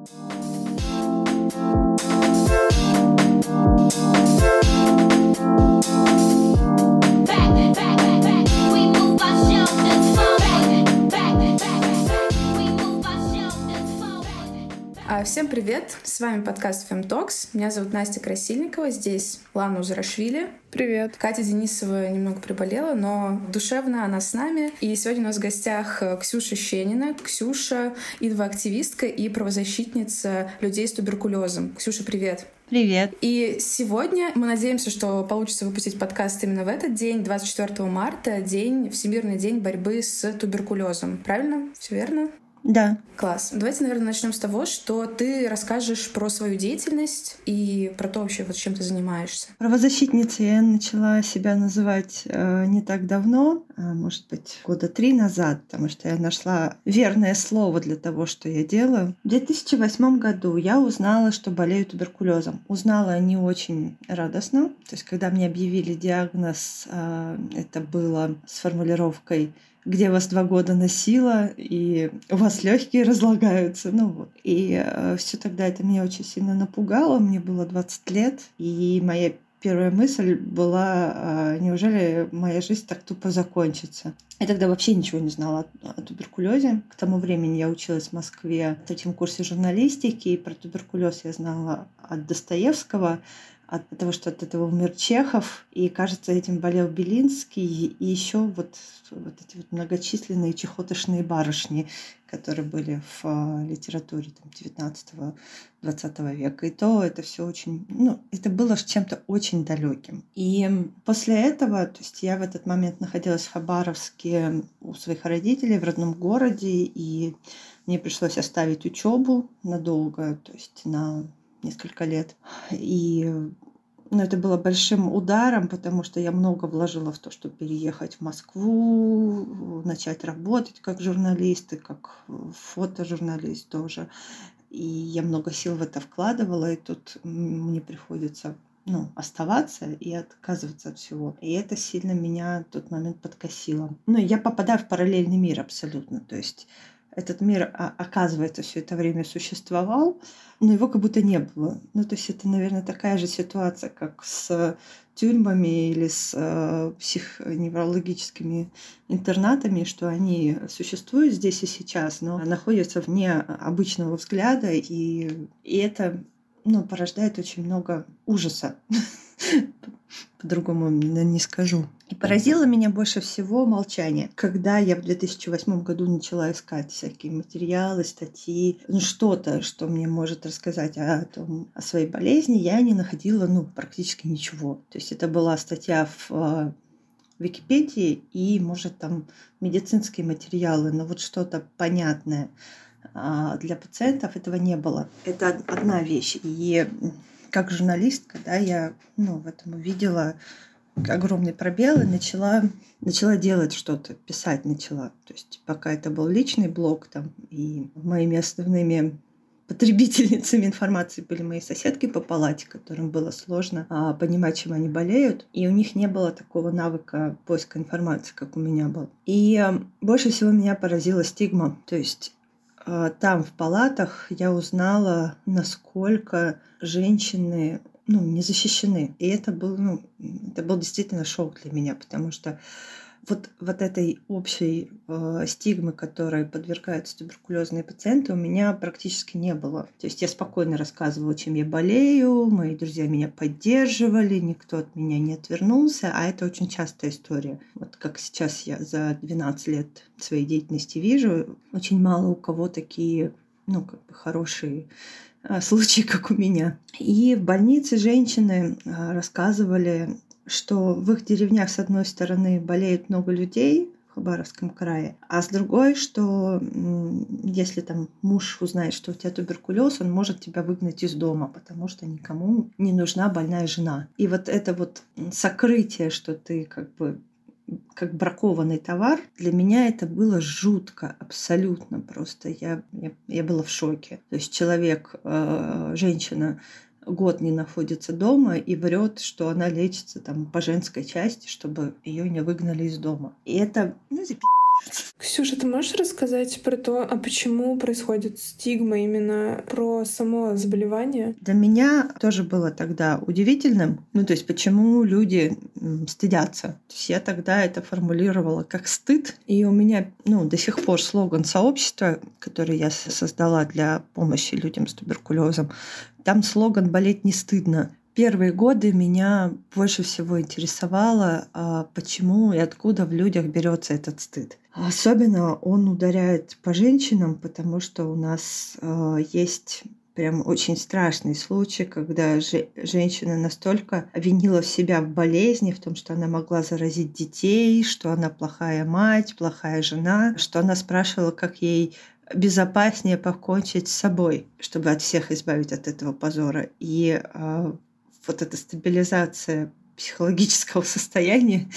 А, всем привет! С вами подкаст FemTalks. Меня зовут Настя Красильникова. Здесь Лана Узрашвили. Привет. Катя Денисова немного приболела, но душевно она с нами. И сегодня у нас в гостях Ксюша Щенина. Ксюша — идвоактивистка и правозащитница людей с туберкулезом. Ксюша, привет. Привет. И сегодня мы надеемся, что получится выпустить подкаст именно в этот день, 24 марта, день, Всемирный день борьбы с туберкулезом. Правильно? Все верно? Да. Класс. Давайте, наверное, начнем с того, что ты расскажешь про свою деятельность и про то вообще, вот чем ты занимаешься. Правозащитницей я начала себя называть э, не так давно, а может быть, года три назад, потому что я нашла верное слово для того, что я делаю. В 2008 году я узнала, что болею туберкулезом. Узнала не очень радостно. То есть, когда мне объявили диагноз, э, это было с формулировкой где вас два года носило, и у вас легкие разлагаются. Ну вот. И э, все тогда это меня очень сильно напугало. Мне было 20 лет, и моя первая мысль была, а, неужели моя жизнь так тупо закончится? Я тогда вообще ничего не знала о, о туберкулезе. К тому времени я училась в Москве в третьем курсе журналистики, и про туберкулез я знала от Достоевского, от того, что от этого умер Чехов, и, кажется, этим болел Белинский, и еще вот, вот эти вот многочисленные чехотошные барышни, которые были в а, литературе там, 19-20 века. И то это все очень, ну, это было чем-то очень далеким. И после этого, то есть я в этот момент находилась в Хабаровске у своих родителей в родном городе, и мне пришлось оставить учебу надолго, то есть на несколько лет. И ну, это было большим ударом, потому что я много вложила в то, чтобы переехать в Москву, начать работать как журналист и как фотожурналист тоже. И я много сил в это вкладывала, и тут мне приходится ну, оставаться и отказываться от всего. И это сильно меня в тот момент подкосило. Ну, я попадаю в параллельный мир абсолютно. То есть этот мир, а, оказывается, все это время существовал, но его как будто не было. Ну, то есть это, наверное, такая же ситуация, как с тюрьмами или с э, психоневрологическими интернатами, что они существуют здесь и сейчас, но находятся вне обычного взгляда, и, и это ну, порождает очень много ужаса. По-другому не скажу. И поразило меня больше всего молчание. Когда я в 2008 году начала искать всякие материалы, статьи, ну что-то, что мне может рассказать о, том, о своей болезни, я не находила ну, практически ничего. То есть это была статья в э, Википедии и, может, там медицинские материалы, но вот что-то понятное а, для пациентов этого не было. Это одна вещь. И как журналистка, да, я ну, в этом увидела огромный пробел и начала, начала делать что-то, писать начала. То есть пока это был личный блог, там, и моими основными потребительницами информации были мои соседки по палате, которым было сложно а, понимать, чем они болеют. И у них не было такого навыка поиска информации, как у меня был. И а, больше всего меня поразила стигма. То есть а, там в палатах я узнала, насколько женщины ну, не защищены. И это был, ну, это был действительно шок для меня, потому что вот, вот этой общей э, стигмы, которой подвергаются туберкулезные пациенты, у меня практически не было. То есть я спокойно рассказывала, чем я болею, мои друзья меня поддерживали, никто от меня не отвернулся, а это очень частая история. Вот как сейчас я за 12 лет своей деятельности вижу, очень мало у кого такие, ну, как бы хорошие э, случаи, как у меня. И в больнице женщины э, рассказывали что в их деревнях, с одной стороны, болеет много людей, в Хабаровском крае, а с другой, что если там муж узнает, что у тебя туберкулез, он может тебя выгнать из дома, потому что никому не нужна больная жена. И вот это вот сокрытие, что ты как бы как бракованный товар, для меня это было жутко, абсолютно просто. Я, я, я была в шоке. То есть человек, э, женщина год не находится дома и врет, что она лечится там по женской части, чтобы ее не выгнали из дома. И это, ну, Ксюша, ты можешь рассказать про то, а почему происходит стигма именно про само заболевание? Для меня тоже было тогда удивительным, ну то есть почему люди стыдятся. То есть я тогда это формулировала как стыд, и у меня ну, до сих пор слоган сообщества, который я создала для помощи людям с туберкулезом, там слоган «болеть не стыдно». Первые годы меня больше всего интересовало, а почему и откуда в людях берется этот стыд. Особенно он ударяет по женщинам, потому что у нас э, есть прям очень страшный случай, когда же, женщина настолько обвинила в себя в болезни, в том, что она могла заразить детей, что она плохая мать, плохая жена, что она спрашивала, как ей безопаснее покончить с собой, чтобы от всех избавить от этого позора. И э, вот эта стабилизация психологического состояния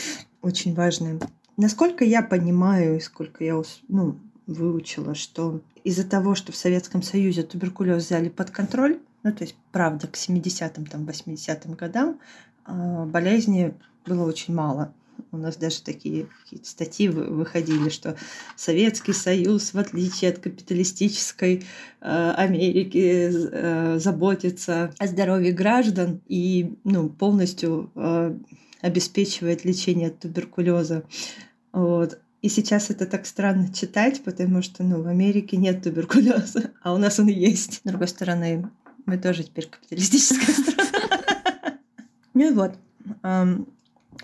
очень важная. Насколько я понимаю, и сколько я ну, выучила, что из-за того, что в Советском Союзе туберкулез взяли под контроль, ну, то есть, правда, к 70-м, там, 80-м годам э, болезни было очень мало. У нас даже такие статьи выходили, что Советский Союз, в отличие от капиталистической э, Америки, э, заботится о здоровье граждан и ну, полностью э, обеспечивает лечение от туберкулеза. Вот. И сейчас это так странно читать, потому что ну, в Америке нет туберкулеза, а у нас он есть. С другой стороны, мы тоже теперь капиталистическая страна. Ну вот.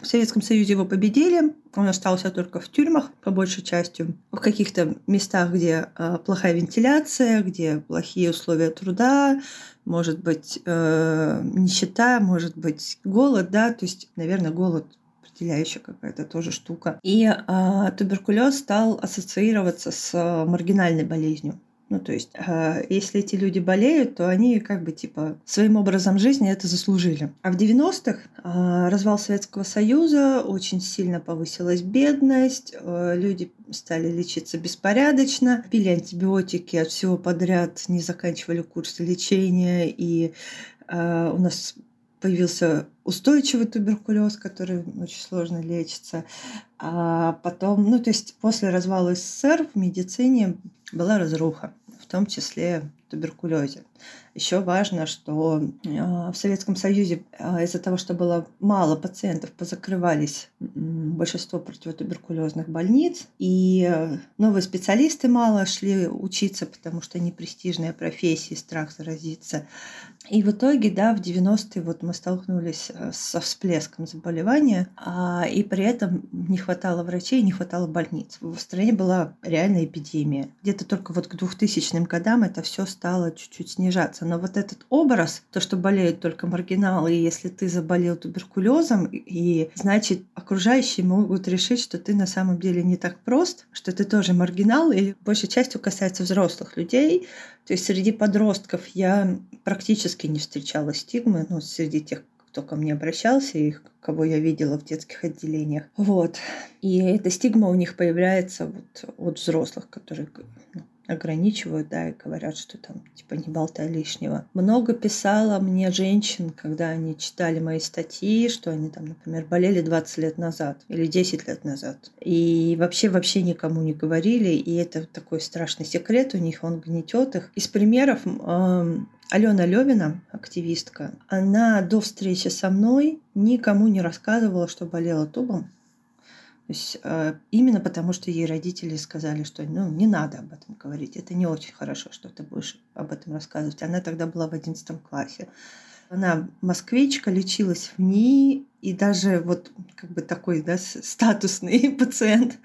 В Советском Союзе его победили, он остался только в тюрьмах, по большей части, в каких-то местах, где э, плохая вентиляция, где плохие условия труда, может быть, э, нищета, может быть, голод, да, то есть, наверное, голод определяющая какая-то тоже штука. И э, туберкулез стал ассоциироваться с э, маргинальной болезнью. Ну, то есть, э, если эти люди болеют, то они как бы типа своим образом жизни это заслужили. А в 90-х э, развал Советского Союза, очень сильно повысилась бедность, э, люди стали лечиться беспорядочно, пили антибиотики от всего подряд, не заканчивали курсы лечения, и э, у нас появился устойчивый туберкулез, который очень сложно лечится. А потом, ну, то есть после развала СССР в медицине была разруха том числе туберкулезе. Еще важно, что а, в Советском Союзе а, из-за того, что было мало пациентов, позакрывались большинство противотуберкулезных больниц, и новые специалисты мало шли учиться, потому что они престижные профессии, страх заразиться. И в итоге, да, в 90-е вот мы столкнулись э, со всплеском заболевания, а, и при этом не хватало врачей, не хватало больниц. В стране была реальная эпидемия. Где-то только вот к 2000 годам это все стало чуть-чуть снижаться. Но вот этот образ, то, что болеют только маргиналы, если ты заболел туберкулезом, и значит окружающие могут решить, что ты на самом деле не так прост, что ты тоже маргинал, или большей частью касается взрослых людей. То есть среди подростков я практически не встречала стигмы, ну, среди тех, кто ко мне обращался и кого я видела в детских отделениях. Вот. И эта стигма у них появляется вот от взрослых, которые ну, ограничивают, да, и говорят, что там, типа, не болтай лишнего. Много писала мне женщин, когда они читали мои статьи, что они там, например, болели 20 лет назад или 10 лет назад. И вообще, вообще никому не говорили, и это такой страшный секрет у них, он гнетет их. Из примеров Алена Левина, активистка, она до встречи со мной никому не рассказывала, что болела тубом. То есть э, именно потому, что ей родители сказали, что ну, не надо об этом говорить. Это не очень хорошо, что ты будешь об этом рассказывать. Она тогда была в 11 классе. Она москвичка, лечилась в НИИ, и даже вот как бы такой да, статусный пациент,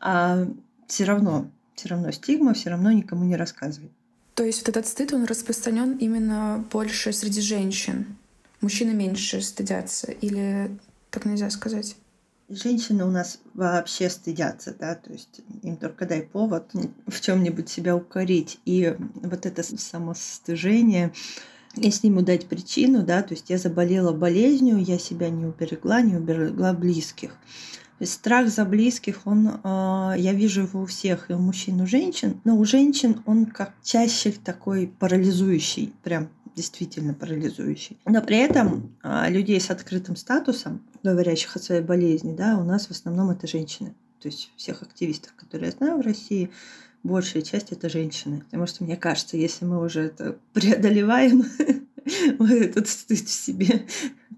а все равно, все равно стигма, все равно никому не рассказывает. То есть вот этот стыд, он распространен именно больше среди женщин? Мужчины меньше стыдятся? Или так нельзя сказать? Женщины у нас вообще стыдятся, да, то есть им только дай повод в чем-нибудь себя укорить. И вот это самостыжение, если ему дать причину, да, то есть я заболела болезнью, я себя не уберегла, не уберегла близких. Страх за близких, он, э, я вижу его у всех, и у мужчин, и у женщин, но у женщин он как чаще такой парализующий, прям действительно парализующий. Но при этом а, людей с открытым статусом, говорящих о своей болезни, да, у нас в основном это женщины. То есть всех активистов, которые я знаю в России, большая часть это женщины. Потому что мне кажется, если мы уже это преодолеваем, вот этот стыд в себе,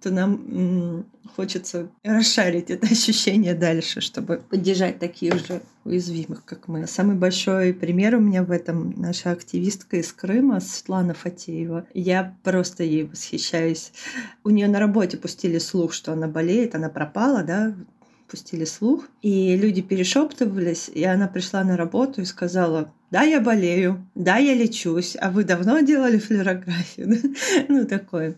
то нам хочется расшарить это ощущение дальше, чтобы поддержать таких же уязвимых, как мы. Самый большой пример у меня в этом наша активистка из Крыма, Светлана Фатеева. Я просто ей восхищаюсь. У нее на работе пустили слух, что она болеет, она пропала, да, пустили слух, и люди перешептывались, и она пришла на работу и сказала, да, я болею, да, я лечусь, а вы давно делали флюорографию? ну, такое.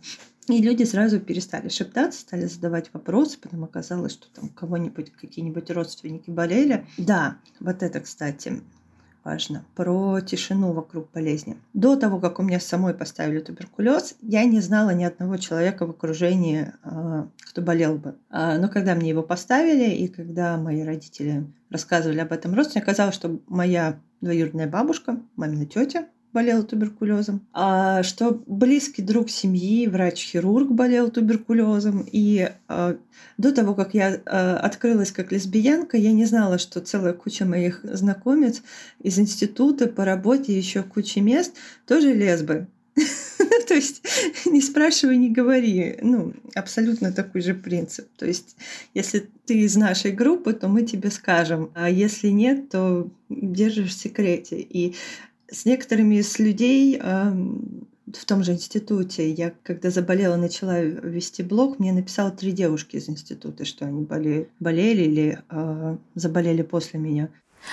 И люди сразу перестали шептаться, стали задавать вопросы, потом оказалось, что там кого-нибудь, какие-нибудь родственники болели. Да, вот это, кстати, важно, про тишину вокруг болезни. До того, как у меня самой поставили туберкулез, я не знала ни одного человека в окружении, а, кто болел бы. А, но когда мне его поставили, и когда мои родители рассказывали об этом родственнику, оказалось, что моя двоюродная бабушка, мамина тетя, болел туберкулезом, а что близкий друг семьи, врач-хирург болел туберкулезом. И э, до того, как я э, открылась как лесбиянка, я не знала, что целая куча моих знакомец из института по работе, еще куча мест, тоже лесбы. То есть не спрашивай, не говори. Ну, абсолютно такой же принцип. То есть если ты из нашей группы, то мы тебе скажем. А если нет, то держишь в секрете. И с некоторыми из людей в том же институте. Я, когда заболела, начала вести блог, мне написало три девушки из института, что они болели, болели или э, заболели после меня.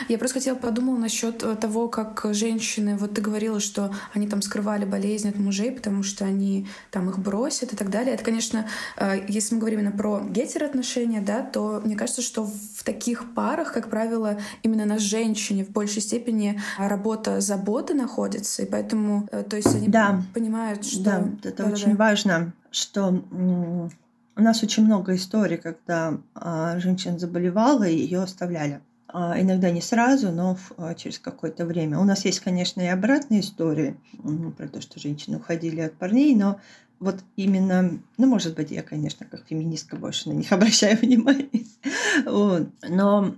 Я просто хотела подумала насчет э, того, как женщины, вот ты говорила, что они там скрывали болезни от мужей, потому что они там их бросят и так далее. Это, конечно, э, если мы говорим именно про гетероотношения, да, то мне кажется, что в таких парах, как правило, именно на женщине в большей степени работа заботы находится, и поэтому, э, то есть они да. понимают, что... Да, это да, очень да. важно, что у нас очень много историй, когда а, женщина заболевала и ее оставляли. А, иногда не сразу, но а, через какое-то время. У нас есть, конечно, и обратные истории про то, что женщины уходили от парней, но вот именно, ну, может быть, я, конечно, как феминистка больше на них обращаю внимание. Вот. Но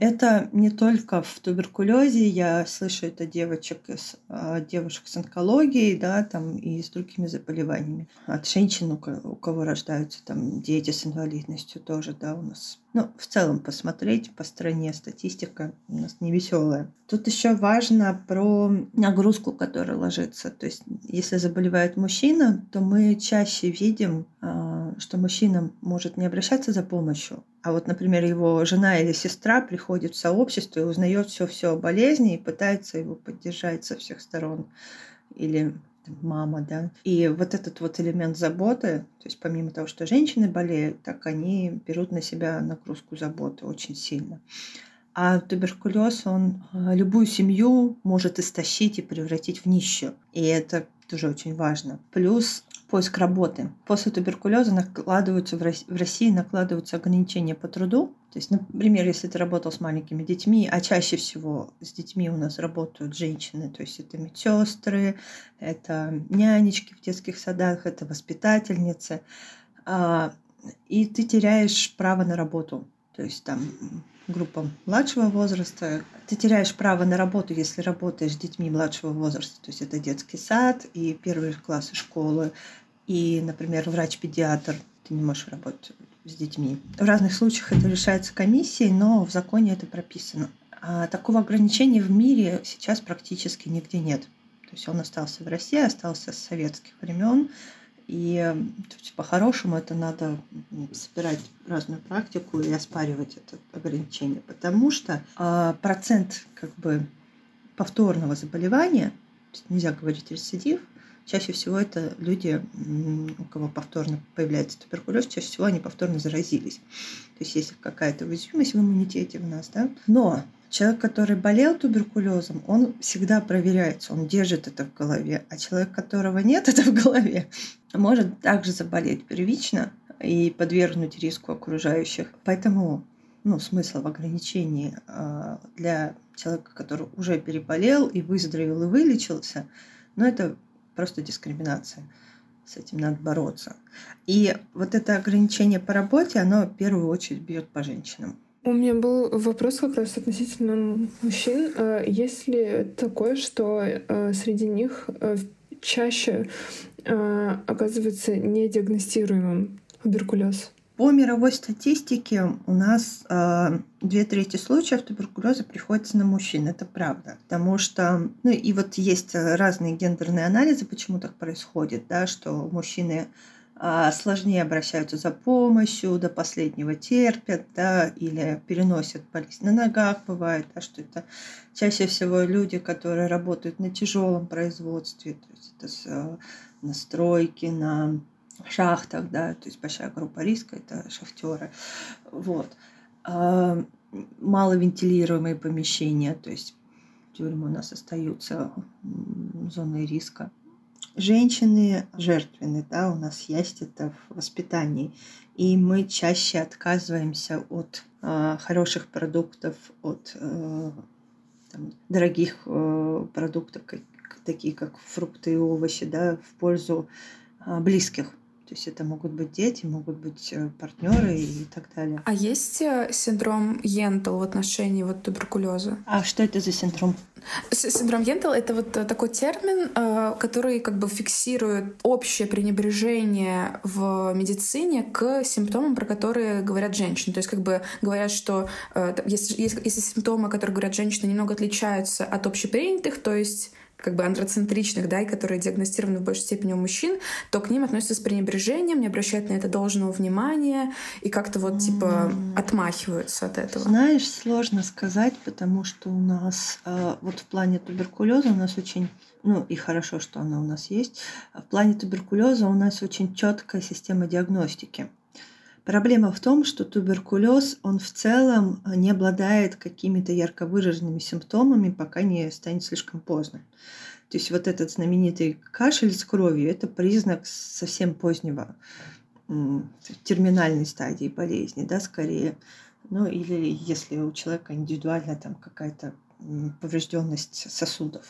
это не только в туберкулезе, я слышу это девочек, из, а, девушек с онкологией, да, там и с другими заболеваниями. От женщин, у кого рождаются там дети с инвалидностью тоже, да, у нас ну, в целом посмотреть по стране статистика у нас не веселая. Тут еще важно про нагрузку, которая ложится. То есть, если заболевает мужчина, то мы чаще видим, а, что мужчина может не обращаться за помощью, а вот, например, его жена или сестра приходит в сообщество и узнает все-все о болезни и пытается его поддержать со всех сторон. Или мама, да. И вот этот вот элемент заботы, то есть помимо того, что женщины болеют, так они берут на себя нагрузку заботы очень сильно. А туберкулез, он а, любую семью может истощить и превратить в нищую. И это тоже очень важно. Плюс поиск работы. После туберкулеза накладываются в России накладываются ограничения по труду. То есть, например, если ты работал с маленькими детьми, а чаще всего с детьми у нас работают женщины, то есть это медсестры, это нянечки в детских садах, это воспитательницы, а, и ты теряешь право на работу. То есть там группа младшего возраста. Ты теряешь право на работу, если работаешь с детьми младшего возраста. То есть это детский сад и первые классы школы. И, например, врач-педиатр. Ты не можешь работать с детьми. В разных случаях это решается комиссией, но в законе это прописано. А такого ограничения в мире сейчас практически нигде нет. То есть он остался в России, остался с советских времен. И по-хорошему это надо собирать разную практику и оспаривать это ограничение, потому что э, процент как бы повторного заболевания, нельзя говорить рецидив, чаще всего это люди, у кого повторно появляется туберкулез, чаще всего они повторно заразились. То есть есть какая-то уязвимость в иммунитете в нас, да. Но Человек, который болел туберкулезом, он всегда проверяется, он держит это в голове. А человек, которого нет это в голове, может также заболеть первично и подвергнуть риску окружающих. Поэтому ну, смысл в ограничении а, для человека, который уже переболел и выздоровел и вылечился, но ну, это просто дискриминация. С этим надо бороться. И вот это ограничение по работе, оно в первую очередь бьет по женщинам. У меня был вопрос как раз относительно мужчин. Э, есть ли такое, что э, среди них э, чаще оказывается недиагностируемым туберкулез? По мировой статистике у нас э, две трети случаев туберкулеза приходится на мужчин. Это правда. Потому что, ну и вот есть разные гендерные анализы, почему так происходит, да, что мужчины сложнее обращаются за помощью, до последнего терпят, да, или переносят болезнь на ногах, бывает, да, что это чаще всего люди, которые работают на тяжелом производстве, то есть это с, э, на стройке, на шахтах, да, то есть большая группа риска, это шахтеры. Вот. А, маловентилируемые помещения, то есть тюрьмы у нас остаются зоной риска. Женщины жертвенны, да, у нас есть это в воспитании. И мы чаще отказываемся от э, хороших продуктов, от э, там, дорогих э, продуктов, как, такие как фрукты и овощи, да, в пользу э, близких. То есть это могут быть дети, могут быть э, партнеры и так далее. А есть э, синдром Йентл в отношении вот туберкулеза? А что это за синдром? Синдром Йентл — это вот э, такой термин, который как бы фиксирует общее пренебрежение в медицине к симптомам, про которые говорят женщины. То есть как бы говорят, что если, если, если симптомы, которые говорят женщины, немного отличаются от общепринятых, то есть как бы андроцентричных, да, и которые диагностированы в большей степени у мужчин, то к ним относятся с пренебрежением, не обращают на это должного внимания и как-то вот типа отмахиваются от этого. Знаешь, сложно сказать, потому что у нас э, вот в плане туберкулеза у нас очень ну и хорошо, что она у нас есть. В плане туберкулеза у нас очень четкая система диагностики. Проблема в том, что туберкулез, он в целом не обладает какими-то ярко выраженными симптомами, пока не станет слишком поздно. То есть вот этот знаменитый кашель с кровью – это признак совсем позднего терминальной стадии болезни, да, скорее. Ну или если у человека индивидуально там какая-то поврежденность сосудов,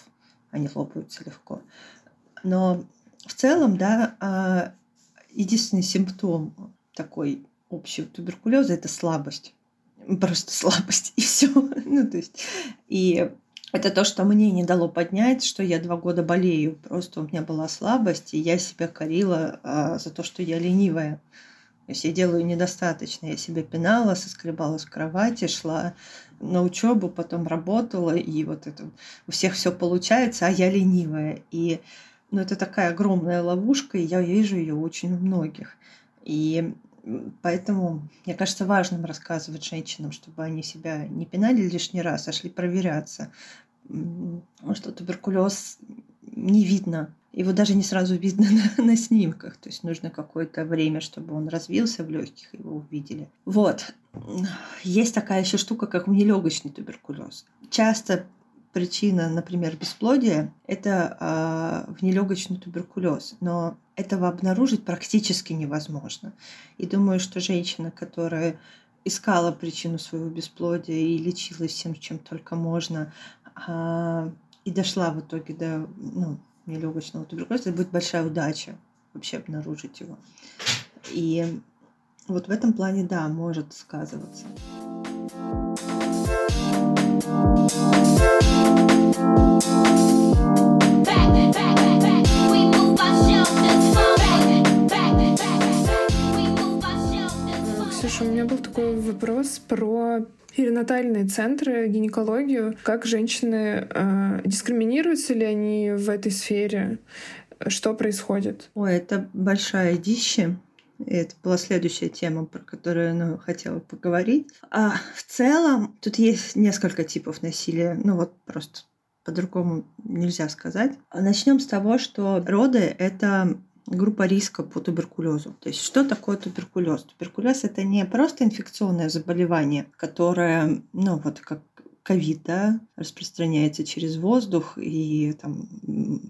они лопаются легко. Но в целом, да, а, единственный симптом такой общего туберкулеза это слабость. Просто слабость и все. ну, то есть, и это то, что мне не дало поднять, что я два года болею. Просто у меня была слабость, и я себя корила а, за то, что я ленивая. То есть я делаю недостаточно. Я себя пинала, соскребалась в кровати, шла на учебу, потом работала, и вот это у всех все получается, а я ленивая. И ну, это такая огромная ловушка, и я вижу ее очень у многих. И Поэтому, мне кажется, важным рассказывать женщинам, чтобы они себя не пинали лишний раз, а шли проверяться. Что туберкулез не видно. Его даже не сразу видно на, на снимках. То есть нужно какое-то время, чтобы он развился в легких, его увидели. Вот. Есть такая еще штука, как внелегочный туберкулез. Часто причина, например, бесплодия – это э, внелегочный туберкулез. Но этого обнаружить практически невозможно. И думаю, что женщина, которая искала причину своего бесплодия и лечилась всем, чем только можно, э, и дошла в итоге до ну, нелегочного туберкулеза, это будет большая удача вообще обнаружить его. И вот в этом плане, да, может сказываться. Ксюша, у меня был такой вопрос про перинатальные центры, гинекологию. Как женщины э, дискриминируются ли они в этой сфере? Что происходит? Ой, это большая дичь. Это была следующая тема, про которую я ну, хотела поговорить. А в целом тут есть несколько типов насилия. Ну вот просто по-другому нельзя сказать. Начнем с того, что роды — это группа риска по туберкулезу. То есть что такое туберкулез? Туберкулез это не просто инфекционное заболевание, которое, ну вот как ковид, да, распространяется через воздух, и там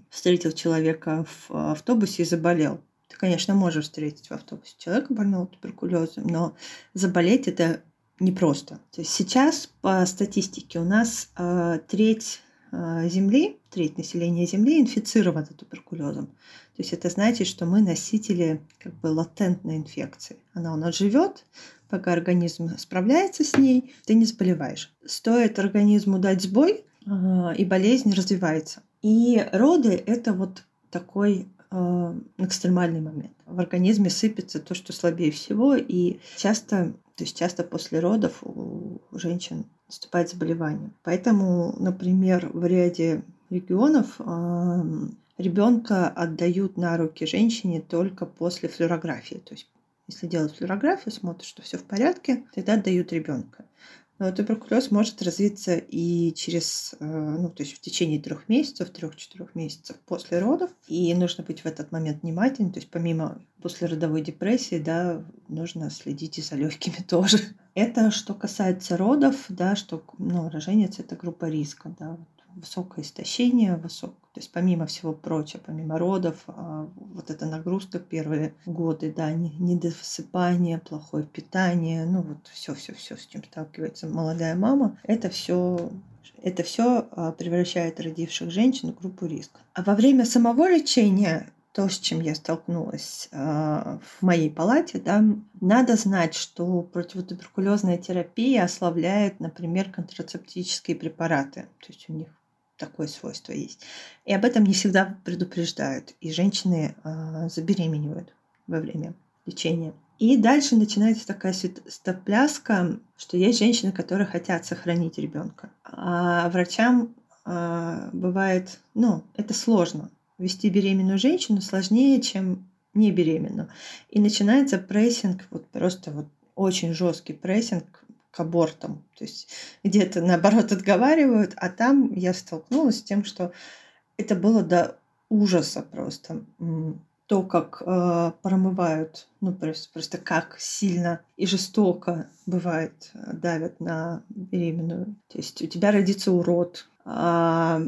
встретил человека в автобусе и заболел. Ты, конечно, можешь встретить в автобусе человека больного туберкулезом, но заболеть это непросто. То есть сейчас по статистике у нас э, треть Земли, треть населения Земли инфицировано туберкулезом. То есть это значит, что мы носители как бы латентной инфекции. Она у нас живет, пока организм справляется с ней, ты не заболеваешь. Стоит организму дать сбой, а, и болезнь развивается. И роды — это вот такой э, экстремальный момент. В организме сыпется то, что слабее всего, и часто, то есть часто после родов у женщин наступает заболевание. Поэтому, например, в ряде регионов ребенка отдают на руки женщине только после флюорографии. То есть, если делают флюорографию, смотрят, что все в порядке, тогда отдают ребенка. Туберкулез может развиться и через, э, ну, то есть в течение трех месяцев, трех-четырех месяцев после родов. И нужно быть в этот момент внимательным. То есть помимо послеродовой депрессии, да, нужно следить и за легкими тоже. Это что касается родов, да, что ну, роженец это группа риска, да, высокое истощение, высок, то есть помимо всего прочего, помимо родов, а, вот эта нагрузка первые годы, да, недосыпание, плохое питание, ну вот все, все, все, с чем сталкивается молодая мама, это все это все а, превращает родивших женщин в группу риска. А во время самого лечения то, с чем я столкнулась э, в моей палате, да, надо знать, что противотуберкулезная терапия ослабляет, например, контрацептические препараты. То есть у них такое свойство есть. И об этом не всегда предупреждают. И женщины э, забеременевают во время лечения. И дальше начинается такая стопляска, что есть женщины, которые хотят сохранить ребенка. А врачам э, бывает, ну, это сложно. Вести беременную женщину сложнее, чем не беременную. И начинается прессинг, вот просто вот очень жесткий прессинг к абортам. То есть где-то наоборот отговаривают, а там я столкнулась с тем, что это было до ужаса просто. То, как э, промывают, ну просто, просто как сильно и жестоко бывает э, давят на беременную. То есть у тебя родится урод, а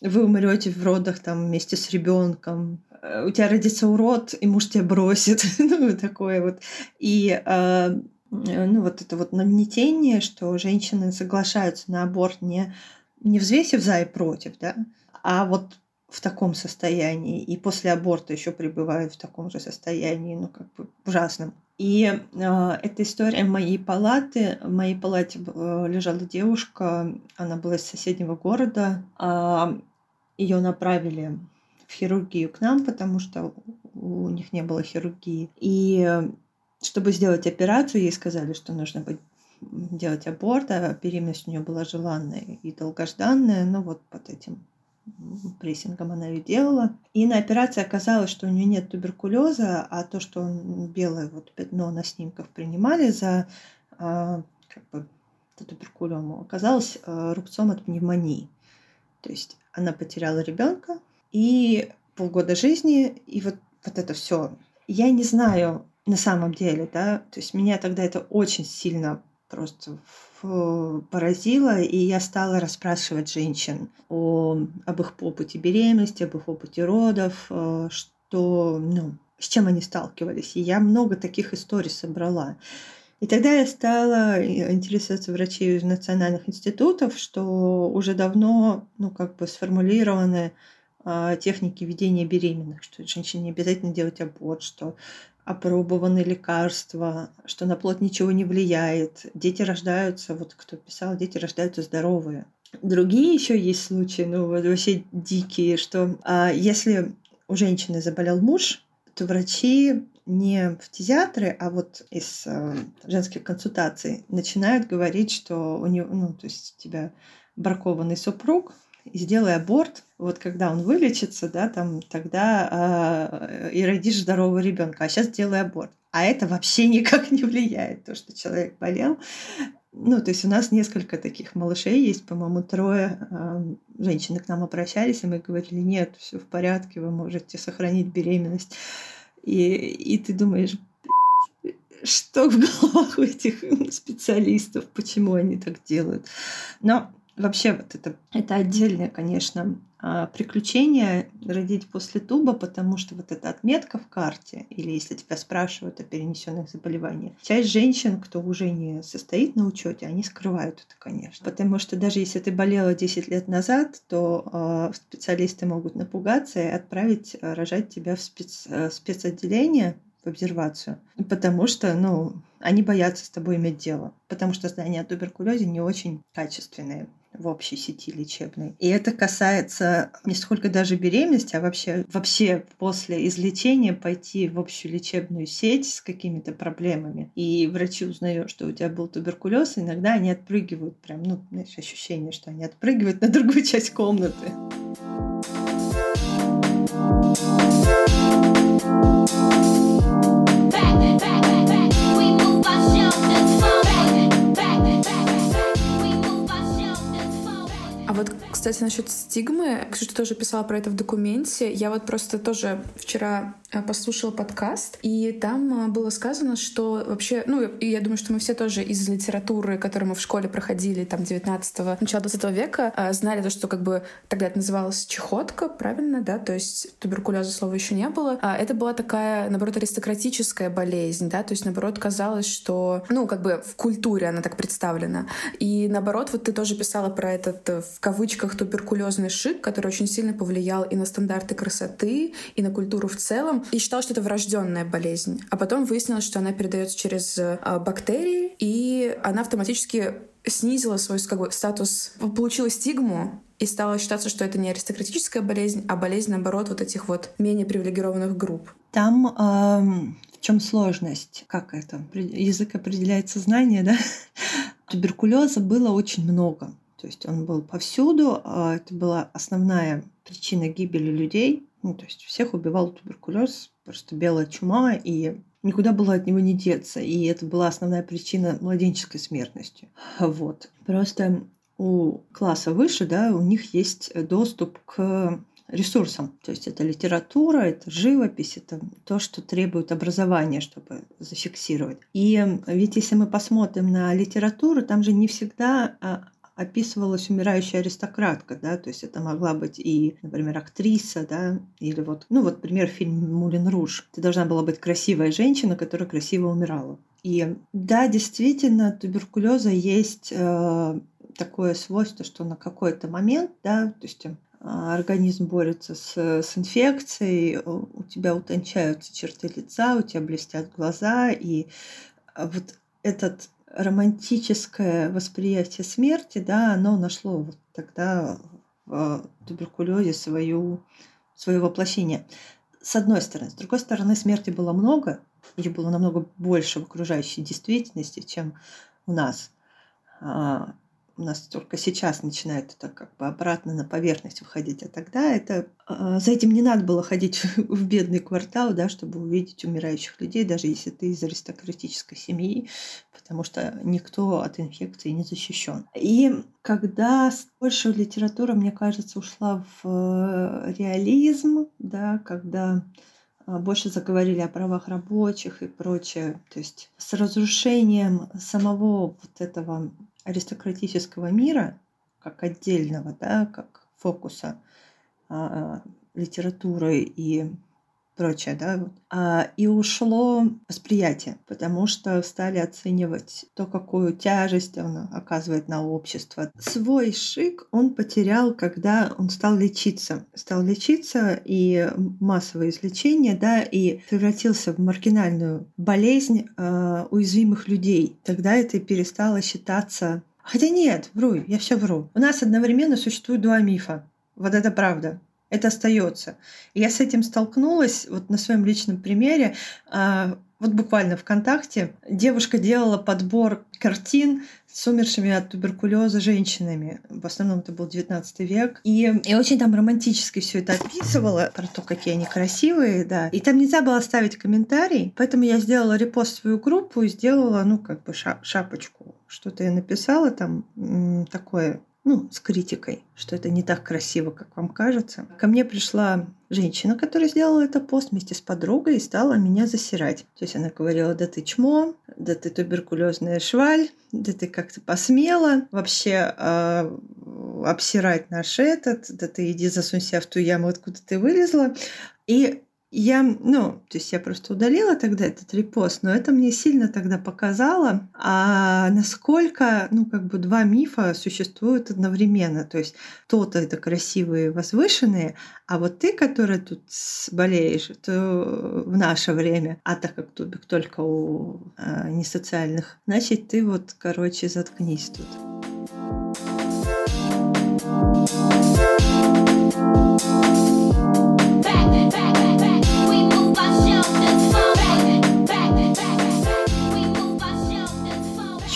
вы умрете в родах там вместе с ребенком, э, у тебя родится урод, и муж тебя бросит, ну такое вот. И э, ну, вот это вот нагнетение, что женщины соглашаются на аборт не, не взвесив за и против, да, а вот в таком состоянии, и после аборта еще пребывают в таком же состоянии, ну, как бы ужасном. И э, эта история моей палаты. В моей палате э, лежала девушка, она была из соседнего города. Э, ее направили в хирургию к нам, потому что у них не было хирургии. И чтобы сделать операцию, ей сказали, что нужно быть делать аборт, а беременность у нее была желанная и долгожданная, но вот под этим прессингом она ее делала. И на операции оказалось, что у нее нет туберкулеза, а то, что он белое вот пятно на снимках принимали за а, как бы туберкулему, оказалось а, рубцом от пневмонии. То есть она потеряла ребенка и полгода жизни, и вот, вот это все. Я не знаю, на самом деле, да, то есть меня тогда это очень сильно просто поразило, и я стала расспрашивать женщин о, об их опыте беременности, об их опыте родов, э, что, ну, с чем они сталкивались. И я много таких историй собрала. И тогда я стала интересоваться врачей из национальных институтов, что уже давно, ну, как бы сформулированы а, техники ведения беременных, что женщине не обязательно делать аборт, что опробованы лекарства, что на плод ничего не влияет. Дети рождаются, вот кто писал, дети рождаются здоровые. Другие еще есть случаи, ну вот вообще дикие, что а, если у женщины заболел муж, то врачи не фтизиатры, а вот из э, женских консультаций начинают говорить, что у него, ну, то есть у тебя бракованный супруг, и сделай аборт, вот когда он вылечится, да, там, тогда э, и родишь здорового ребенка, а сейчас делай аборт. А это вообще никак не влияет, то, что человек болел. Ну, то есть у нас несколько таких малышей есть, по-моему, трое. Э, женщины к нам обращались, и мы говорили, нет, все в порядке, вы можете сохранить беременность. И, и ты думаешь, что в головах у этих специалистов, почему они так делают. Но Вообще вот это, это отдельное, конечно, а, приключение родить после туба, потому что вот эта отметка в карте, или если тебя спрашивают о перенесенных заболеваниях, часть женщин, кто уже не состоит на учете, они скрывают это, конечно. Потому что даже если ты болела 10 лет назад, то э, специалисты могут напугаться и отправить рожать тебя в спец, э, спецотделение в обсервацию. Потому что, ну, они боятся с тобой иметь дело. Потому что знания о туберкулезе не очень качественные в общей сети лечебной. И это касается не сколько даже беременности, а вообще, вообще после излечения пойти в общую лечебную сеть с какими-то проблемами. И врачи узнают, что у тебя был туберкулез, иногда они отпрыгивают прям, ну, знаешь, ощущение, что они отпрыгивают на другую часть комнаты. Вот, кстати, насчет стигмы, Ксюша тоже писала про это в документе. Я вот просто тоже вчера послушала подкаст, и там э, было сказано, что вообще, ну, и я думаю, что мы все тоже из литературы, которую мы в школе проходили, там, 19-го, начала 20 века, э, знали то, что как бы тогда это называлось чехотка, правильно, да, то есть туберкулеза слова еще не было. А это была такая, наоборот, аристократическая болезнь, да, то есть, наоборот, казалось, что, ну, как бы в культуре она так представлена. И наоборот, вот ты тоже писала про этот в кавычках туберкулезный шик, который очень сильно повлиял и на стандарты красоты, и на культуру в целом, и считал, что это врожденная болезнь. А потом выяснилось, что она передается через а, бактерии, и она автоматически снизила свой как бы, статус, получила стигму и стало считаться, что это не аристократическая болезнь, а болезнь, наоборот, вот этих вот менее привилегированных групп. Там эм, в чем сложность? Как это? Язык определяет сознание, да? Туберкулеза было очень много. То есть он был повсюду. А это была основная причина гибели людей. Ну, то есть всех убивал туберкулез, просто белая чума, и никуда было от него не деться. И это была основная причина младенческой смертности. Вот. Просто у класса выше, да, у них есть доступ к ресурсам. То есть это литература, это живопись, это то, что требует образования, чтобы зафиксировать. И ведь если мы посмотрим на литературу, там же не всегда а, описывалась умирающая аристократка, да, то есть это могла быть и, например, актриса, да, или вот, ну вот, пример фильм «Мулин Руж». Это должна была быть красивая женщина, которая красиво умирала. И да, действительно, туберкулеза есть э, такое свойство, что на какой-то момент, да, то есть э, организм борется с, с инфекцией, у тебя утончаются черты лица, у тебя блестят глаза, и вот этот романтическое восприятие смерти, да, оно нашло вот тогда в туберкулезе свою, свое воплощение. С одной стороны. С другой стороны, смерти было много, ее было намного больше в окружающей действительности, чем у нас. У нас только сейчас начинает это как бы обратно на поверхность выходить, а тогда это а, за этим не надо было ходить в бедный квартал, да, чтобы увидеть умирающих людей, даже если ты из аристократической семьи, потому что никто от инфекции не защищен. И когда больше литература, мне кажется, ушла в э, реализм, да, когда а, больше заговорили о правах рабочих и прочее. То есть с разрушением самого вот этого аристократического мира, как отдельного, да, как фокуса а, литературы и прочее, да, а, и ушло восприятие, потому что стали оценивать то, какую тяжесть он оказывает на общество. Свой шик он потерял, когда он стал лечиться. Стал лечиться и массовое излечение, да, и превратился в маргинальную болезнь э, уязвимых людей. Тогда это перестало считаться Хотя нет, вру, я все вру. У нас одновременно существует два мифа. Вот это правда это остается. Я с этим столкнулась вот на своем личном примере. А, вот буквально ВКонтакте девушка делала подбор картин с умершими от туберкулеза женщинами. В основном это был 19 век. И, и очень там романтически все это описывала, про то, какие они красивые, да. И там нельзя было оставить комментарий, поэтому я сделала репост в свою группу и сделала, ну, как бы шапочку. Что-то я написала там такое ну, с критикой, что это не так красиво, как вам кажется. Ко мне пришла женщина, которая сделала это пост вместе с подругой и стала меня засирать. То есть она говорила, да ты чмо, да ты туберкулезная шваль, да ты как-то посмела вообще э, обсирать наш этот, да ты иди засунься в ту яму, откуда ты вылезла. И я, ну, то есть я просто удалила тогда этот репост, но это мне сильно тогда показало, а насколько, ну, как бы два мифа существуют одновременно. То есть то-то это красивые, возвышенные, а вот ты, который тут болеешь, то в наше время, а так как тубик только у а, несоциальных, значит, ты вот, короче, заткнись тут.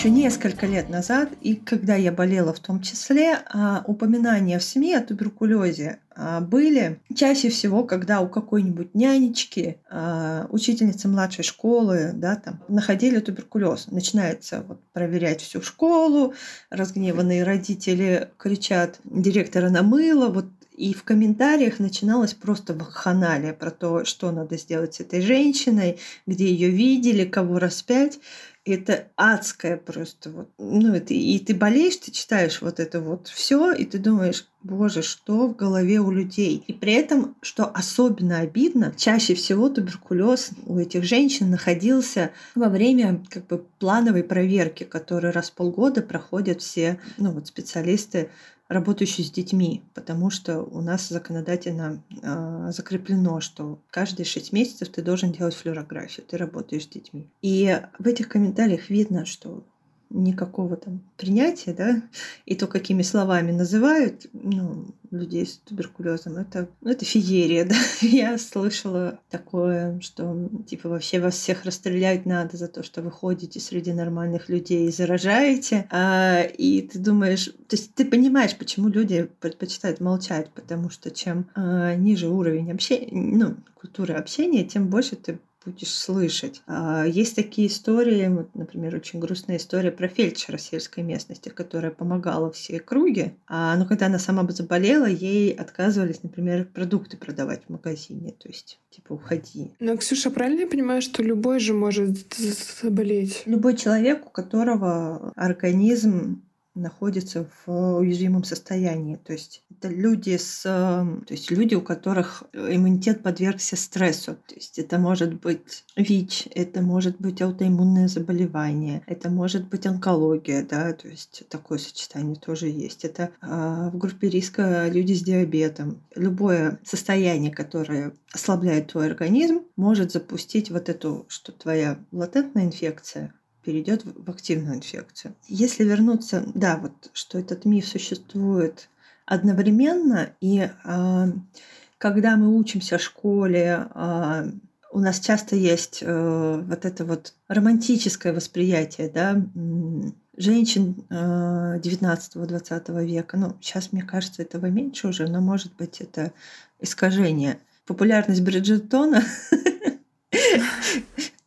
Еще несколько лет назад, и когда я болела в том числе, а, упоминания в СМИ о туберкулезе а, были чаще всего, когда у какой-нибудь нянечки, а, учительницы младшей школы, да, там, находили туберкулез. Начинается вот, проверять всю школу, разгневанные родители кричат, директора намыло, вот и в комментариях начиналось просто вакханалия про то, что надо сделать с этой женщиной, где ее видели, кого распять это адское просто вот. Ну, это, и ты болеешь, ты читаешь вот это вот все, и ты думаешь, боже, что в голове у людей. И при этом, что особенно обидно, чаще всего туберкулез у этих женщин находился во время как бы плановой проверки, которую раз в полгода проходят все ну, вот, специалисты работающий с детьми, потому что у нас законодательно э, закреплено, что каждые шесть месяцев ты должен делать флюорографию, ты работаешь с детьми. И в этих комментариях видно, что никакого там принятия, да, и то, какими словами называют, ну, людей с туберкулезом, это, ну, это феерия, да. Я слышала такое, что, типа, вообще вас всех расстрелять надо за то, что вы ходите среди нормальных людей и заражаете, а, и ты думаешь, то есть ты понимаешь, почему люди предпочитают молчать, потому что чем а, ниже уровень общения, ну, культуры общения, тем больше ты будешь слышать. А, есть такие истории, вот, например, очень грустная история про фельдшера сельской местности, которая помогала все круги, а, но когда она сама заболела, ей отказывались, например, продукты продавать в магазине, то есть типа уходи. Но, Ксюша, правильно я понимаю, что любой же может заболеть? Любой человек, у которого организм находятся в уязвимом состоянии. То есть это люди с, эм, то есть люди, у которых иммунитет подвергся стрессу. То есть это может быть ВИЧ, это может быть аутоиммунное заболевание, это может быть онкология, да, то есть такое сочетание тоже есть. Это э, в группе риска люди с диабетом. Любое состояние, которое ослабляет твой организм, может запустить вот эту, что твоя латентная инфекция перейдет в активную инфекцию. Если вернуться, да, вот что этот миф существует одновременно, и э, когда мы учимся в школе, э, у нас часто есть э, вот это вот романтическое восприятие, да, женщин э, 19-20 века. Ну, сейчас, мне кажется, этого меньше уже, но, может быть, это искажение. Популярность Бриджертона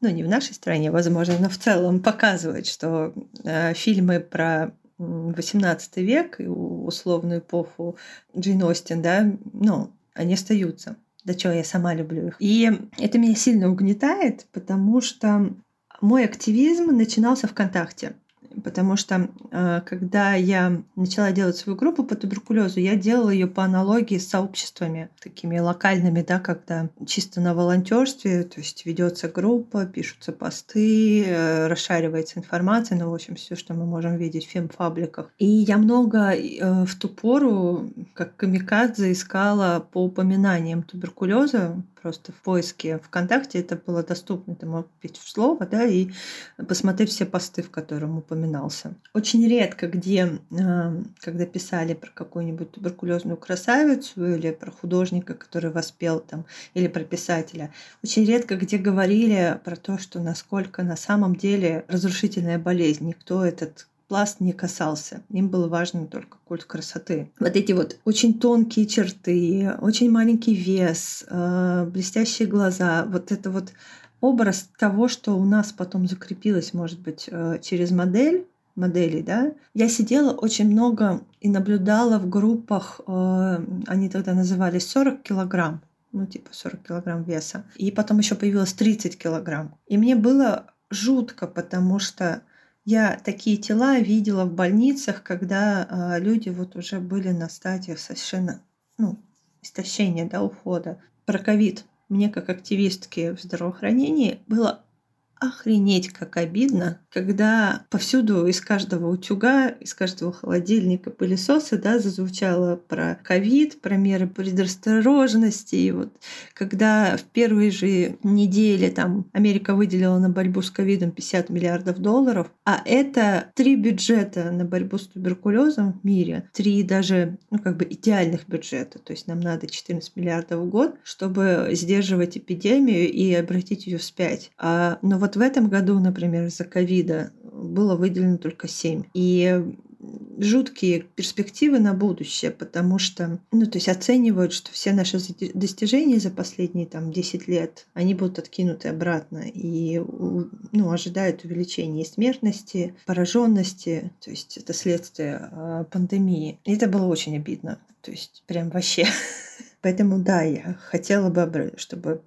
ну не в нашей стране, возможно, но в целом показывает, что э, фильмы про 18 век и условную эпоху Джейн Остин, да, ну, они остаются. Да чего, я сама люблю их. И это меня сильно угнетает, потому что мой активизм начинался ВКонтакте потому что э, когда я начала делать свою группу по туберкулезу, я делала ее по аналогии с сообществами такими локальными, да, когда чисто на волонтерстве, то есть ведется группа, пишутся посты, э, расшаривается информация, ну, в общем, все, что мы можем видеть в фемфабликах. И я много э, в ту пору, как камикадзе, искала по упоминаниям туберкулеза просто в поиске ВКонтакте это было доступно. Ты мог пить в слово, да, и посмотреть все посты, в котором упоминался. Очень редко, где, а, когда писали про какую-нибудь туберкулезную красавицу или про художника, который воспел там, или про писателя, очень редко, где говорили про то, что насколько на самом деле разрушительная болезнь. Никто этот пласт не касался. Им было важно только культ красоты. Вот эти вот очень тонкие черты, очень маленький вес, э, блестящие глаза, вот это вот образ того, что у нас потом закрепилось, может быть, э, через модель, моделей, да. Я сидела очень много и наблюдала в группах, э, они тогда назывались 40 килограмм, ну типа 40 килограмм веса. И потом еще появилось 30 килограмм. И мне было жутко, потому что я такие тела видела в больницах, когда э, люди вот уже были на стадиях совершенно ну, истощения, да, ухода. Про ковид мне как активистке в здравоохранении было охренеть, как обидно, когда повсюду из каждого утюга, из каждого холодильника, пылесоса, да, зазвучало про ковид, про меры предосторожности. И вот когда в первые же недели там Америка выделила на борьбу с ковидом 50 миллиардов долларов, а это три бюджета на борьбу с туберкулезом в мире, три даже, ну, как бы идеальных бюджета. То есть нам надо 14 миллиардов в год, чтобы сдерживать эпидемию и обратить ее вспять. А, но вот в этом году, например, из-за ковида было выделено только 7. И жуткие перспективы на будущее, потому что, ну, то есть оценивают, что все наши достижения за последние там 10 лет, они будут откинуты обратно и, ну, ожидают увеличения смертности, пораженности, то есть это следствие э, пандемии. И это было очень обидно, то есть прям вообще. Поэтому да, я хотела бы, чтобы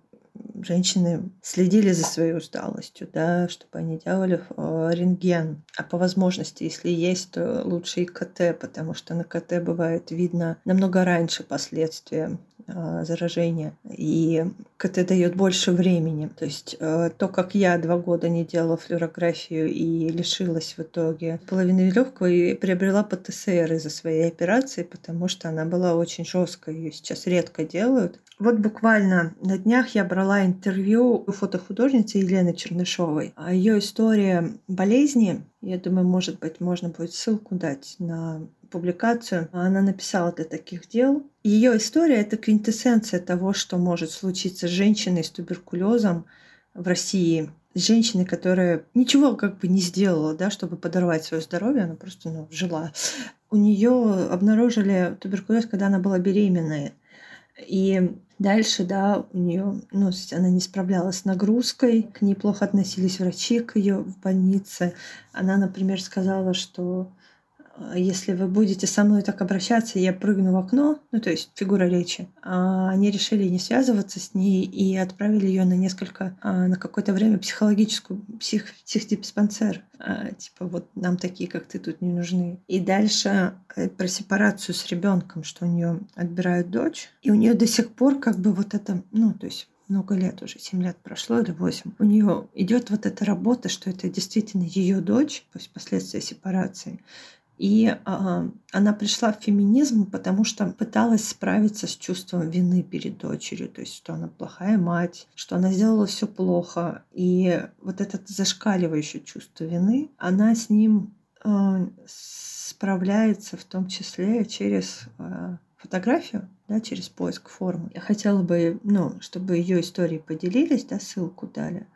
женщины следили за своей усталостью, да, чтобы они делали э, рентген. А по возможности, если есть, то лучше и КТ, потому что на КТ бывает видно намного раньше последствия заражения. И КТ дает больше времени. То есть э, то, как я два года не делала флюорографию и лишилась в итоге половины легкого и приобрела ПТСР из-за своей операции, потому что она была очень жесткой. Ее сейчас редко делают. Вот буквально на днях я брала интервью у фотохудожницы Елены Чернышовой. А Ее история болезни, я думаю, может быть, можно будет ссылку дать на публикацию. Она написала для таких дел. Ее история — это квинтэссенция того, что может случиться с женщиной с туберкулезом в России. Женщины, которая ничего как бы не сделала, да, чтобы подорвать свое здоровье, она просто ну, жила. У нее обнаружили туберкулез, когда она была беременная. И Дальше, да, у нее, ну, она не справлялась с нагрузкой, к ней плохо относились врачи к ее в больнице. Она, например, сказала, что а если вы будете со мной так обращаться, я прыгну в окно, ну то есть фигура речи. А они решили не связываться с ней и отправили ее на несколько, а, на какое-то время психологическую псих, психдиспансер. А, типа вот нам такие, как ты, тут не нужны. И дальше э, про сепарацию с ребенком, что у нее отбирают дочь, и у нее до сих пор как бы вот это, ну то есть много лет уже, 7 лет прошло или 8, у нее идет вот эта работа, что это действительно ее дочь, то есть последствия сепарации. И э, она пришла в феминизм, потому что пыталась справиться с чувством вины перед дочерью, то есть что она плохая мать, что она сделала все плохо. И вот это зашкаливающее чувство вины, она с ним э, справляется в том числе через э, фотографию, да, через поиск формы. Я хотела бы, ну, чтобы ее истории поделились, да, ссылку дали.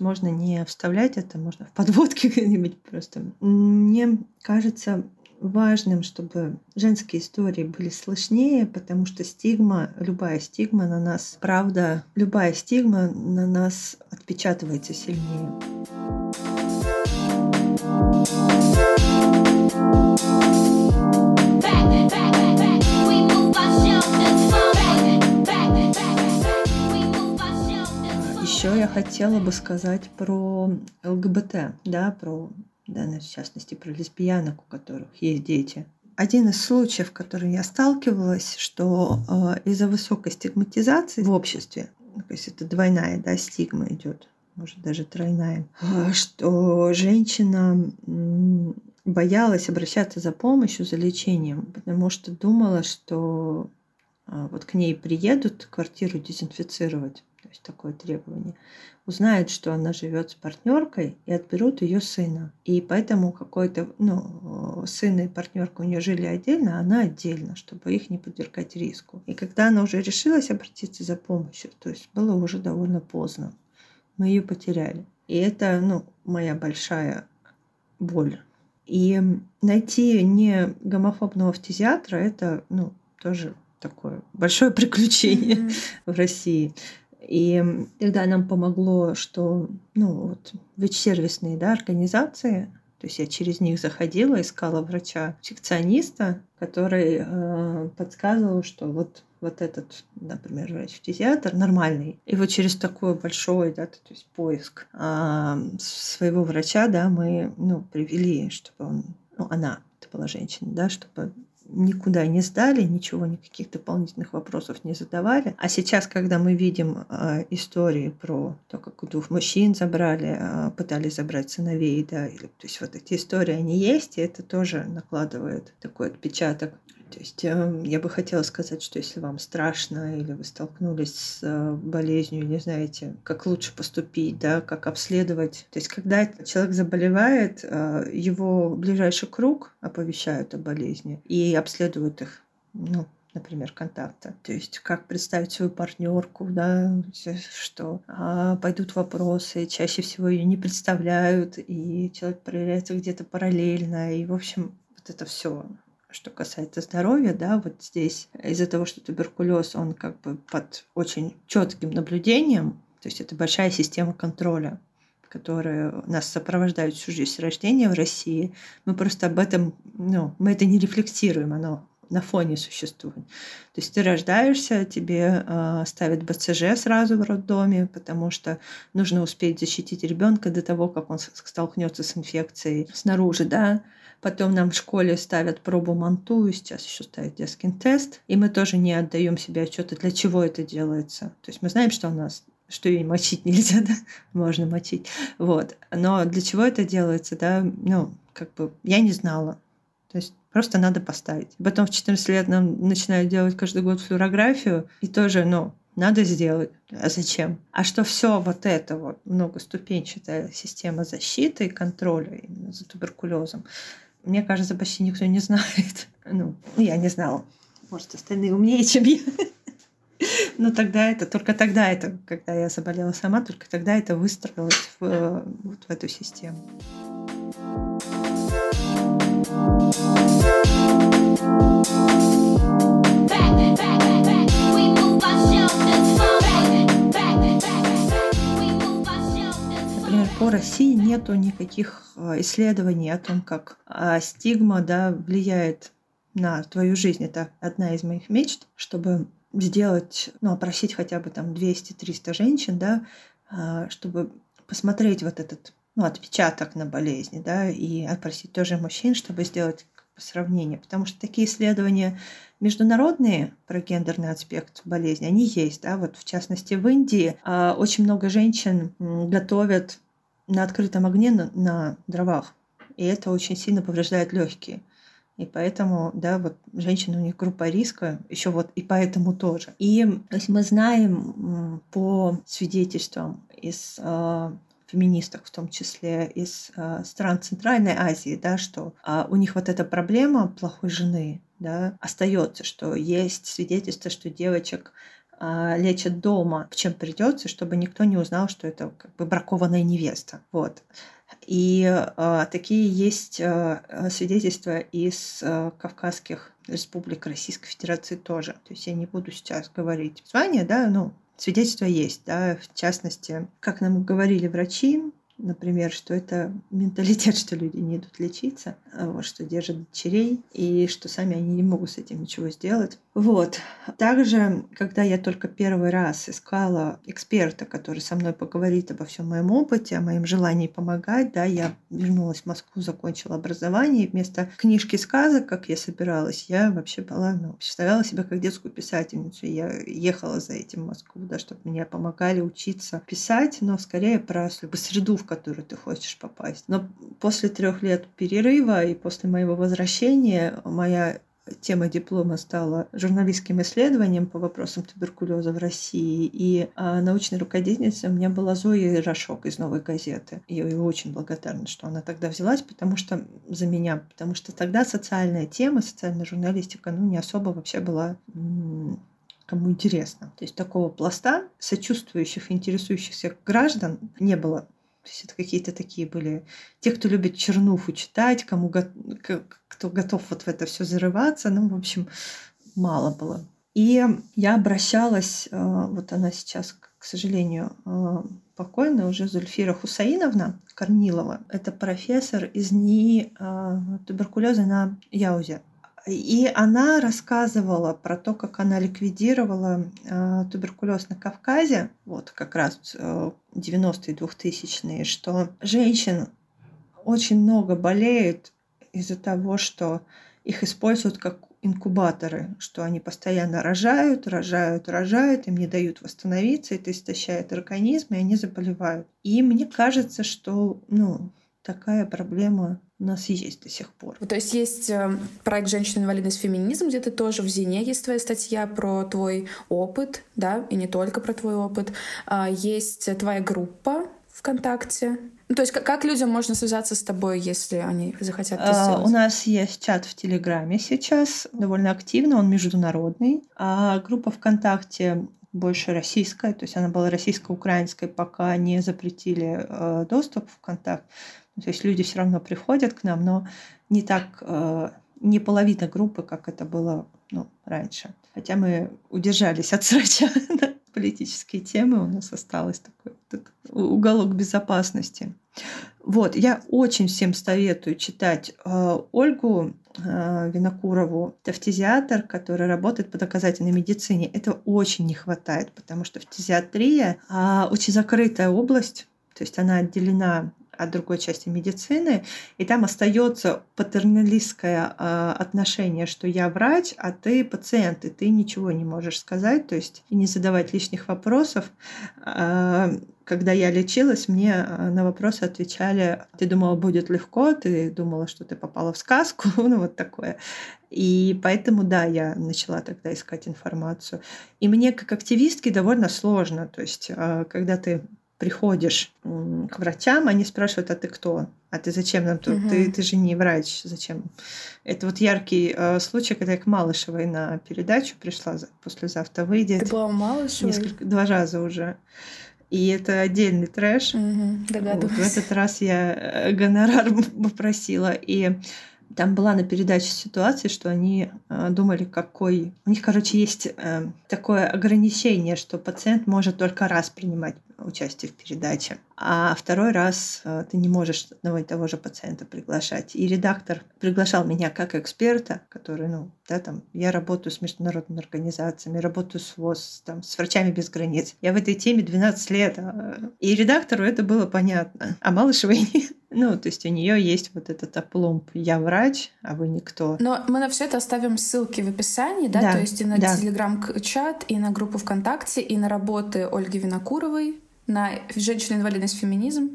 Можно не вставлять это, можно в подводке где-нибудь просто. Мне кажется важным, чтобы женские истории были слышнее, потому что стигма, любая стигма на нас, правда, любая стигма на нас отпечатывается сильнее. Еще я хотела бы сказать про ЛГБТ, да, про, да, в частности, про лесбиянок, у которых есть дети. Один из случаев, в котором я сталкивалась, что э, из-за высокой стигматизации в обществе, то есть это двойная да, стигма идет, может даже тройная, э, что женщина боялась обращаться за помощью, за лечением, потому что думала, что э, вот к ней приедут квартиру дезинфицировать, то есть такое требование, узнают, что она живет с партнеркой и отберут ее сына. И поэтому какой-то, ну, сын и партнерка у нее жили отдельно, а она отдельно, чтобы их не подвергать риску. И когда она уже решилась обратиться за помощью, то есть было уже довольно поздно, мы ее потеряли. И это, ну, моя большая боль. И найти не гомофобного фтизиатра это, ну, тоже такое большое приключение mm-hmm. в России. И тогда нам помогло, что ну, вот, ВИЧ-сервисные да, организации, то есть я через них заходила, искала врача-инфекциониста, который э, подсказывал, что вот вот этот, например, врач-фтизиатр нормальный. И вот через такой большой, да, то есть поиск э, своего врача, да, мы, ну, привели, чтобы он, ну, она, это была женщина, да, чтобы никуда не сдали, ничего, никаких дополнительных вопросов не задавали. А сейчас, когда мы видим э, истории про то, как у двух мужчин забрали, э, пытались забрать сыновей, да, или, то есть вот эти истории, они есть, и это тоже накладывает такой отпечаток то есть эм, я бы хотела сказать, что если вам страшно или вы столкнулись с э, болезнью, не знаете, как лучше поступить, да, как обследовать. То есть когда человек заболевает, э, его ближайший круг оповещают о болезни и обследуют их, ну, например, контакта. То есть как представить свою партнерку, да, что а, пойдут вопросы, чаще всего ее не представляют, и человек проверяется где-то параллельно, и, в общем, вот это все что касается здоровья, да, вот здесь из-за того, что туберкулез, он как бы под очень четким наблюдением, то есть это большая система контроля, которая нас сопровождает всю жизнь рождения в России, мы просто об этом, ну, мы это не рефлексируем, оно на фоне существует. То есть ты рождаешься, тебе э, ставят БЦЖ сразу в роддоме, потому что нужно успеть защитить ребенка до того, как он столкнется с инфекцией снаружи, да. Потом нам в школе ставят пробу манту, сейчас еще ставят детский тест, и мы тоже не отдаем себе отчета, для чего это делается. То есть мы знаем, что у нас что ее мочить нельзя, да, можно мочить, вот. Но для чего это делается, да, ну, как бы я не знала. То есть просто надо поставить. Потом в 14 лет нам начинают делать каждый год флюорографию, и тоже, ну, надо сделать. А зачем? А что все вот это вот многоступенчатая система защиты и контроля именно за туберкулезом, мне кажется, почти никто не знает. Ну, я не знала. Может, остальные умнее, чем я. Но тогда это, только тогда это, когда я заболела сама, только тогда это выстроилось в, вот в эту систему. По России нету никаких э, исследований о том, как а, стигма да, влияет на твою жизнь. Это одна из моих мечт, чтобы сделать, ну, опросить хотя бы там 200-300 женщин, да, а, чтобы посмотреть вот этот ну, отпечаток на болезни, да, и опросить тоже мужчин, чтобы сделать сравнение. Потому что такие исследования международные про гендерный аспект болезни, они есть, да, вот в частности в Индии а, очень много женщин готовят на открытом огне на, на дровах. И это очень сильно повреждает легкие. И поэтому, да, вот женщины, у них группа риска, еще вот и поэтому тоже. И то есть мы знаем по свидетельствам из э, феминисток, в том числе из э, стран Центральной Азии, да, что э, у них вот эта проблема плохой жены, да, остается, что есть свидетельство, что девочек лечат дома, в чем придется, чтобы никто не узнал, что это как бы бракованная невеста. Вот. И э, такие есть э, свидетельства из э, Кавказских республик Российской Федерации тоже. То есть я не буду сейчас говорить звание, да, ну, свидетельства есть, да, в частности, как нам говорили врачи, например, что это менталитет, что люди не идут лечиться, а вот, что держат дочерей, и что сами они не могут с этим ничего сделать. Вот. Также, когда я только первый раз искала эксперта, который со мной поговорит обо всем моем опыте, о моем желании помогать, да, я вернулась в Москву, закончила образование, и вместо книжки сказок, как я собиралась, я вообще была, ну, представляла себя как детскую писательницу. Я ехала за этим в Москву, да, чтобы мне помогали учиться писать, но скорее про среду, в которую ты хочешь попасть. Но после трех лет перерыва и после моего возвращения моя тема диплома стала журналистским исследованием по вопросам туберкулеза в России. И а, научной руководительницей у меня была Зоя Рашок из «Новой газеты». Я ей очень благодарна, что она тогда взялась, потому что за меня, потому что тогда социальная тема, социальная журналистика, ну, не особо вообще была кому интересно. То есть такого пласта сочувствующих, интересующихся граждан не было то есть это какие-то такие были те, кто любит чернуху читать, кому кто готов вот в это все зарываться. Ну, в общем, мало было. И я обращалась, э, вот она сейчас, к сожалению, э, покойная уже Зульфира Хусаиновна Корнилова. Это профессор из НИИ э, туберкулеза на Яузе. И она рассказывала про то, как она ликвидировала э, туберкулез на Кавказе, вот как раз э, 90-е, 2000-е, что женщин очень много болеют из-за того, что их используют как инкубаторы, что они постоянно рожают, рожают, рожают, им не дают восстановиться, это истощает организм, и они заболевают. И мне кажется, что ну, такая проблема у нас есть до сих пор. То есть есть э, проект «Женщина-инвалидность. Феминизм», где ты тоже в «Зине» есть твоя статья про твой опыт, да, и не только про твой опыт. А, есть твоя группа ВКонтакте. Ну, то есть как, как людям можно связаться с тобой, если они захотят это сделать? У нас есть чат в Телеграме сейчас, довольно активно, он международный. А группа ВКонтакте больше российская, то есть она была российско-украинской, пока не запретили э, доступ в ВКонтакт. То есть люди все равно приходят к нам, но не так, э, не половина группы, как это было ну, раньше. Хотя мы удержались от срача на политические темы, у нас осталось такой так, уголок безопасности. Вот, я очень всем советую читать э, Ольгу э, Винокурову, это фтизиатр, который работает по доказательной медицине. Этого очень не хватает, потому что фтизиатрия э, очень закрытая область, то есть она отделена от другой части медицины, и там остается патерналистское э, отношение, что я врач, а ты пациент, и ты ничего не можешь сказать, то есть не задавать лишних вопросов. Э, когда я лечилась, мне а, на вопросы отвечали, ты думала, будет легко, ты думала, что ты попала в сказку, ну вот такое. И поэтому, да, я начала тогда искать информацию. И мне как активистке довольно сложно, то есть когда ты приходишь к врачам, они спрашивают, а ты кто? А ты зачем нам тут? Угу. Ты, ты же не врач, зачем? Это вот яркий э, случай, когда я к Малышевой на передачу пришла, послезавтра выйдет. Ты была у Малышевой? Несколько, два раза уже. И это отдельный трэш. Угу, вот, в этот раз я э, гонорар попросила. И там была на передаче ситуация, что они э, думали, какой... У них, короче, есть э, такое ограничение, что пациент может только раз принимать участие в передаче. А второй раз э, ты не можешь одного и того же пациента приглашать. И редактор приглашал меня как эксперта, который, ну, да, там, я работаю с международными организациями, работаю с ВОЗ, там, с врачами без границ. Я в этой теме 12 лет. А, и редактору это было понятно. А Малышевой нет. Ну, то есть у нее есть вот этот опломб «я врач, а вы никто». Но мы на все это оставим ссылки в описании, да? да то есть и на да. телеграм-чат, и на группу ВКонтакте, и на работы Ольги Винокуровой, на «Женщина-инвалидность. Феминизм».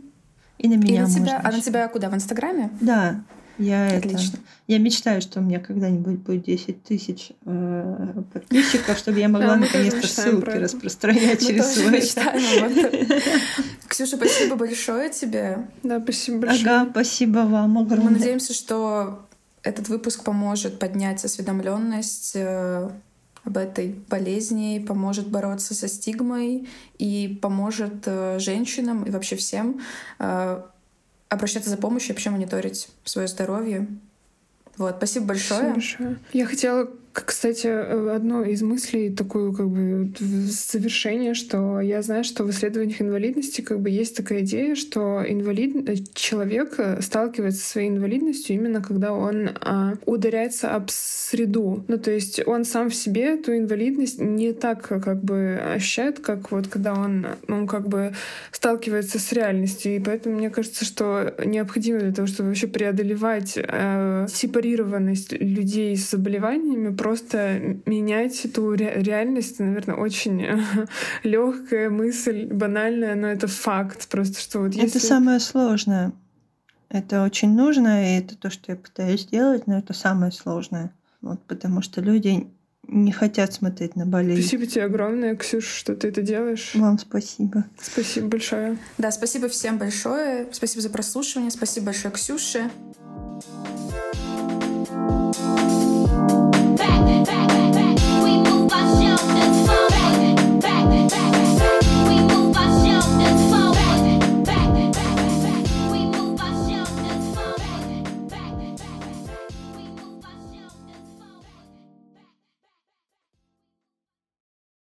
И на меня и на тебя. А на тебя куда? В Инстаграме? Да. Я Отлично. Это, я мечтаю, что у меня когда-нибудь будет 10 тысяч э, подписчиков, чтобы я могла наконец-то ссылки распространять через свой. Ксюша, спасибо большое тебе. Да, спасибо большое. Ага, спасибо вам огромное. Мы надеемся, что этот выпуск поможет поднять осведомленность э, об этой болезни, поможет бороться со стигмой и поможет э, женщинам и вообще всем э, обращаться за помощью и вообще мониторить свое здоровье. Вот, спасибо большое. Спасибо большое. Я хотела кстати, э, одно из мыслей, такую как бы завершение, что я знаю, что в исследованиях инвалидности как бы есть такая идея, что инвалид, э, человек э, сталкивается со своей инвалидностью именно когда он а, ударяется об среду. Ну, то есть он сам в себе эту инвалидность не так как бы ощущает, как вот когда он, он как бы сталкивается с реальностью. И поэтому мне кажется, что необходимо для того, чтобы вообще преодолевать э, сепарированность людей с заболеваниями, просто менять эту ре реальность, наверное, очень э, легкая мысль, банальная, но это факт просто, что вот если... Это самое сложное. Это очень нужно, и это то, что я пытаюсь сделать, но это самое сложное. Вот, потому что люди не хотят смотреть на болезнь. Спасибо тебе огромное, Ксюш, что ты это делаешь. Вам спасибо. Спасибо большое. Да, спасибо всем большое. Спасибо за прослушивание. Спасибо большое, Ксюше. thank you back, back, back. We move our shoulders.